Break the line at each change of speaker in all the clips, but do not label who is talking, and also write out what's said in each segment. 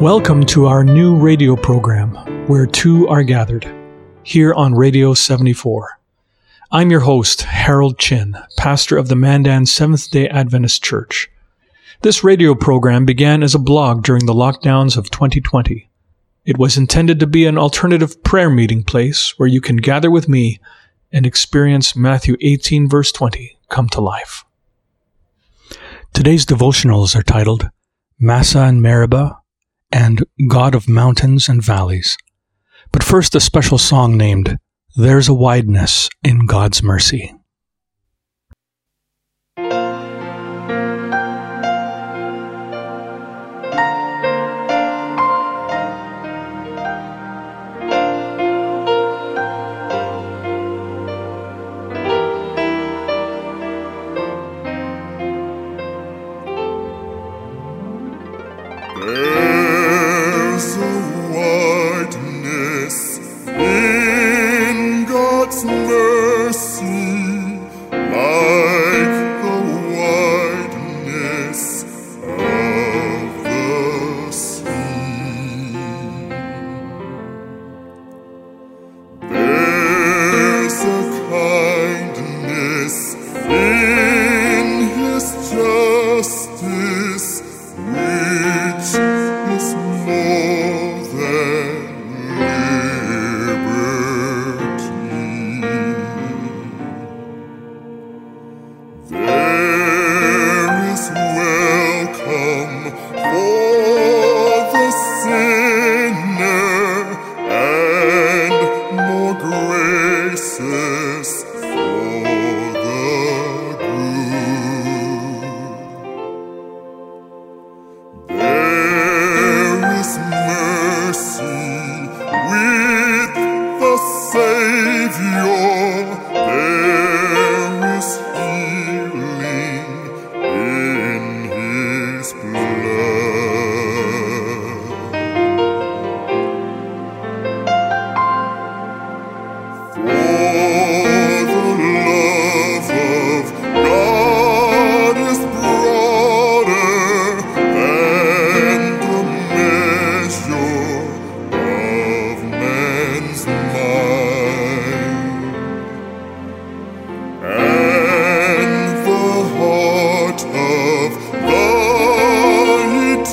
Welcome to our new radio program, Where Two Are Gathered, here on Radio 74. I'm your host, Harold Chin, pastor of the Mandan Seventh day Adventist Church. This radio program began as a blog during the lockdowns of 2020. It was intended to be an alternative prayer meeting place where you can gather with me and experience Matthew 18, verse 20, come to life. Today's devotionals are titled Massah and Meribah and God of Mountains and Valleys. But first, a special song named There's a Wideness in God's Mercy. Yeah.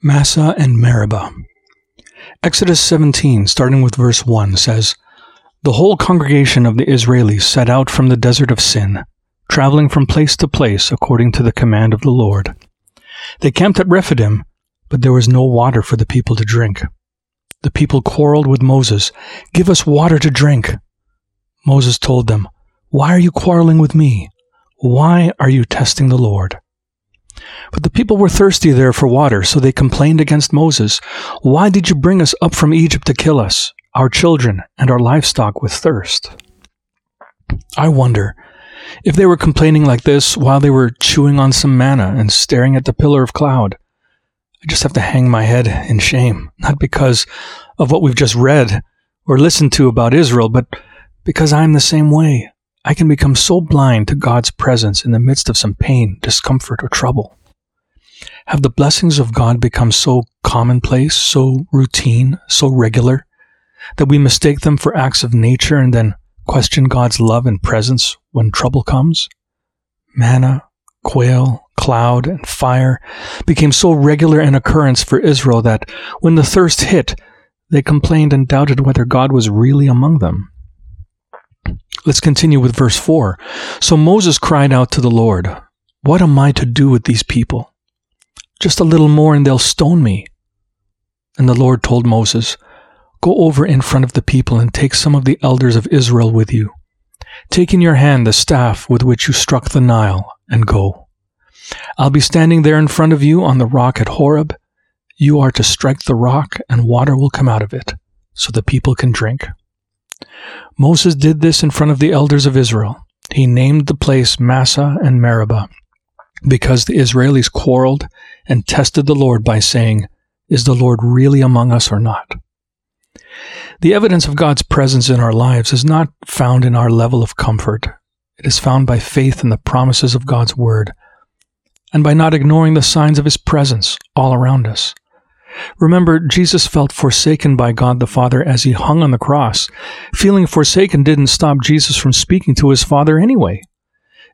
Massah and Meribah. Exodus 17, starting with verse 1, says, The whole congregation of the Israelis set out from the desert of Sin, traveling from place to place according to the command of the Lord. They camped at Rephidim, but there was no water for the people to drink. The people quarreled with Moses, Give us water to drink. Moses told them, Why are you quarreling with me? Why are you testing the Lord? But the people were thirsty there for water, so they complained against Moses. Why did you bring us up from Egypt to kill us, our children, and our livestock with thirst? I wonder if they were complaining like this while they were chewing on some manna and staring at the pillar of cloud. I just have to hang my head in shame, not because of what we've just read or listened to about Israel, but because I'm the same way. I can become so blind to God's presence in the midst of some pain, discomfort, or trouble.
Have the blessings of God become so commonplace, so routine, so regular, that we mistake them for acts of nature and then question God's love and presence when trouble comes? Manna, quail, cloud, and fire became so regular an occurrence for Israel that when the thirst hit, they complained and doubted whether God was really among them. Let's continue with verse 4. So Moses cried out to the Lord, What am I to do with these people? Just a little more and they'll stone me. And the Lord told Moses, Go over in front of the people and take some of the elders of Israel with you. Take in your hand the staff with which you struck the Nile, and go. I'll be standing there in front of you on the rock at Horeb. You are to strike the rock, and water will come out of it, so the people can drink. Moses did this in front of the elders of Israel. He named the place Massah and Meribah, because the Israelis quarreled and tested the Lord by saying, Is the Lord really among us or not? The evidence of God's presence in our lives is not found in our level of comfort. It is found by faith in the promises of God's Word and by not ignoring the signs of His presence all around us. Remember, Jesus felt forsaken by God the Father as he hung on the cross. Feeling forsaken didn't stop Jesus from speaking to his Father anyway.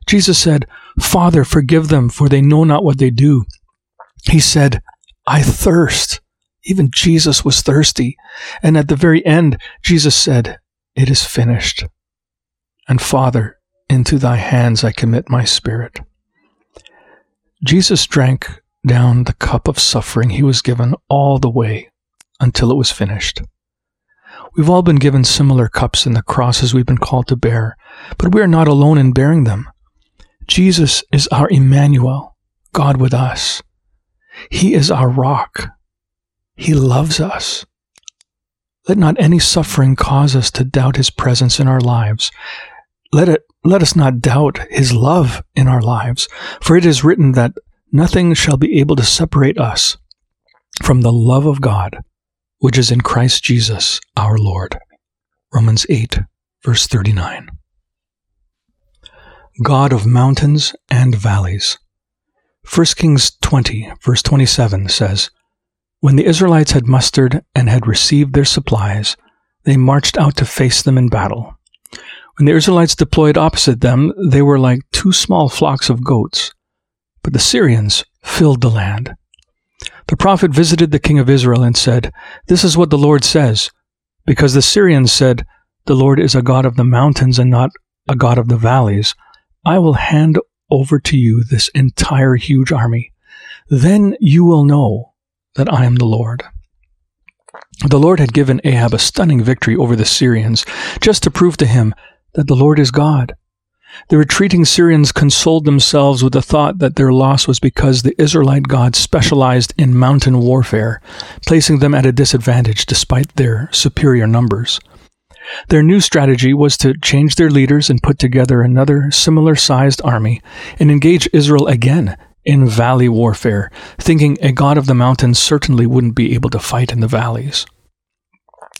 Jesus said, Father, forgive them, for they know not what they do. He said, I thirst. Even Jesus was thirsty. And at the very end, Jesus said, It is finished. And Father, into thy hands I commit my spirit. Jesus drank down the cup of suffering he was given all the way until it was finished. We've all been given similar cups in the crosses we've been called to bear, but we are not alone in bearing them. Jesus is our Emmanuel, God with us. He is our rock. He loves us. Let not any suffering cause us to doubt his presence in our lives. Let it let us not doubt his love in our lives, for it is written that nothing shall be able to separate us from the love of God, which is in Christ Jesus our Lord. Romans 8, verse 39. God of mountains and valleys. 1 Kings 20, verse 27 says, When the Israelites had mustered and had received their supplies, they marched out to face them in battle. When the Israelites deployed opposite them, they were like two small flocks of goats but the Syrians filled the land. The prophet visited the king of Israel and said, This is what the Lord says. Because the Syrians said, The Lord is a God of the mountains and not a God of the valleys, I will hand over to you this entire huge army. Then you will know that I am the Lord. The Lord had given Ahab a stunning victory over the Syrians just to prove to him that the Lord is God. The retreating Syrians consoled themselves with the thought that their loss was because the Israelite gods specialized in mountain warfare, placing them at a disadvantage despite their superior numbers. Their new strategy was to change their leaders and put together another similar sized army and engage Israel again in valley warfare, thinking a god of the mountains certainly wouldn't be able to fight in the valleys.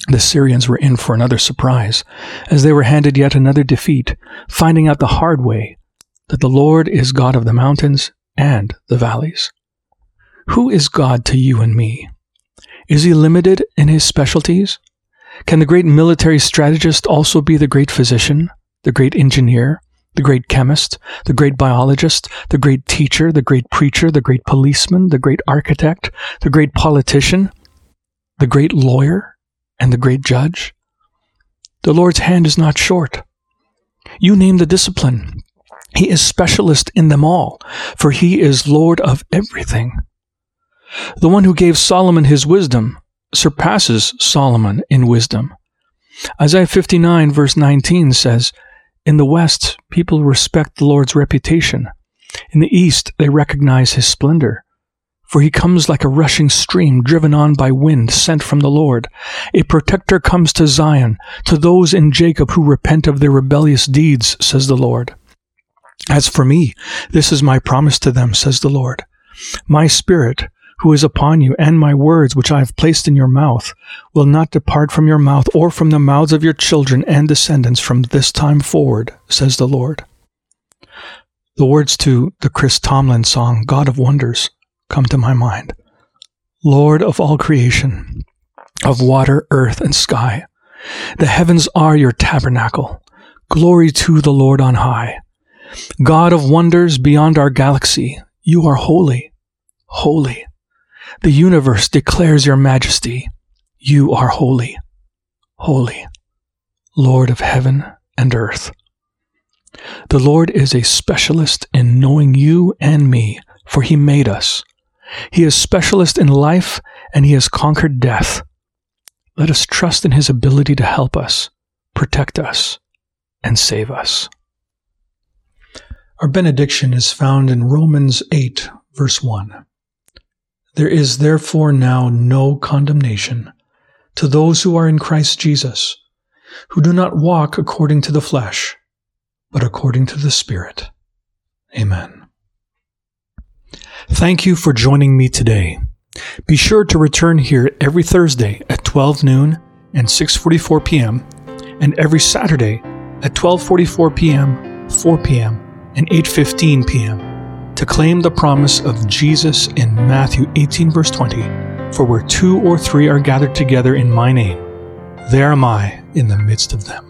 The Syrians were in for another surprise, as they were handed yet another defeat, finding out the hard way that the Lord is God of the mountains and the valleys. Who is God to you and me? Is he limited in his specialties? Can the great military strategist also be the great physician, the great engineer, the great chemist, the great biologist, the great teacher, the great preacher, the great policeman, the great architect, the great politician, the great lawyer, and the great judge? The Lord's hand is not short. You name the discipline. He is specialist in them all, for he is Lord of everything. The one who gave Solomon his wisdom surpasses Solomon in wisdom. Isaiah 59, verse 19 says, In the West, people respect the Lord's reputation. In the East, they recognize his splendor. For he comes like a rushing stream driven on by wind sent from the Lord. A protector comes to Zion, to those in Jacob who repent of their rebellious deeds, says the Lord. As for me, this is my promise to them, says the Lord. My spirit, who is upon you, and my words which I have placed in your mouth, will not depart from your mouth or from the mouths of your children and descendants from this time forward, says the Lord. The words to the Chris Tomlin song, God of Wonders, come to my mind. Lord of all creation, of water, earth, and sky, the heavens are your tabernacle. Glory to the Lord on high. God of wonders beyond our galaxy, you are holy, holy. The universe declares your majesty. You are holy, holy, Lord of heaven and earth. The Lord is a specialist in knowing you and me, for he made us. He is specialist in life, and he has conquered death. Let us trust in his ability to help us, protect us, and save us. Our benediction is found in Romans 8, verse 1. There is therefore now no condemnation to those who are in Christ Jesus, who do not walk according to the flesh, but according to the Spirit. Amen. Thank you for joining me today. Be sure to return here every Thursday at 12 noon and 6:44 p.m. and every Saturday at 12:44 p.m., 4 p.m., and 8:15 p.m. to claim the promise of Jesus in Matthew 18 verse 20, for where two or three are gathered together in my name, there am I in the midst of them.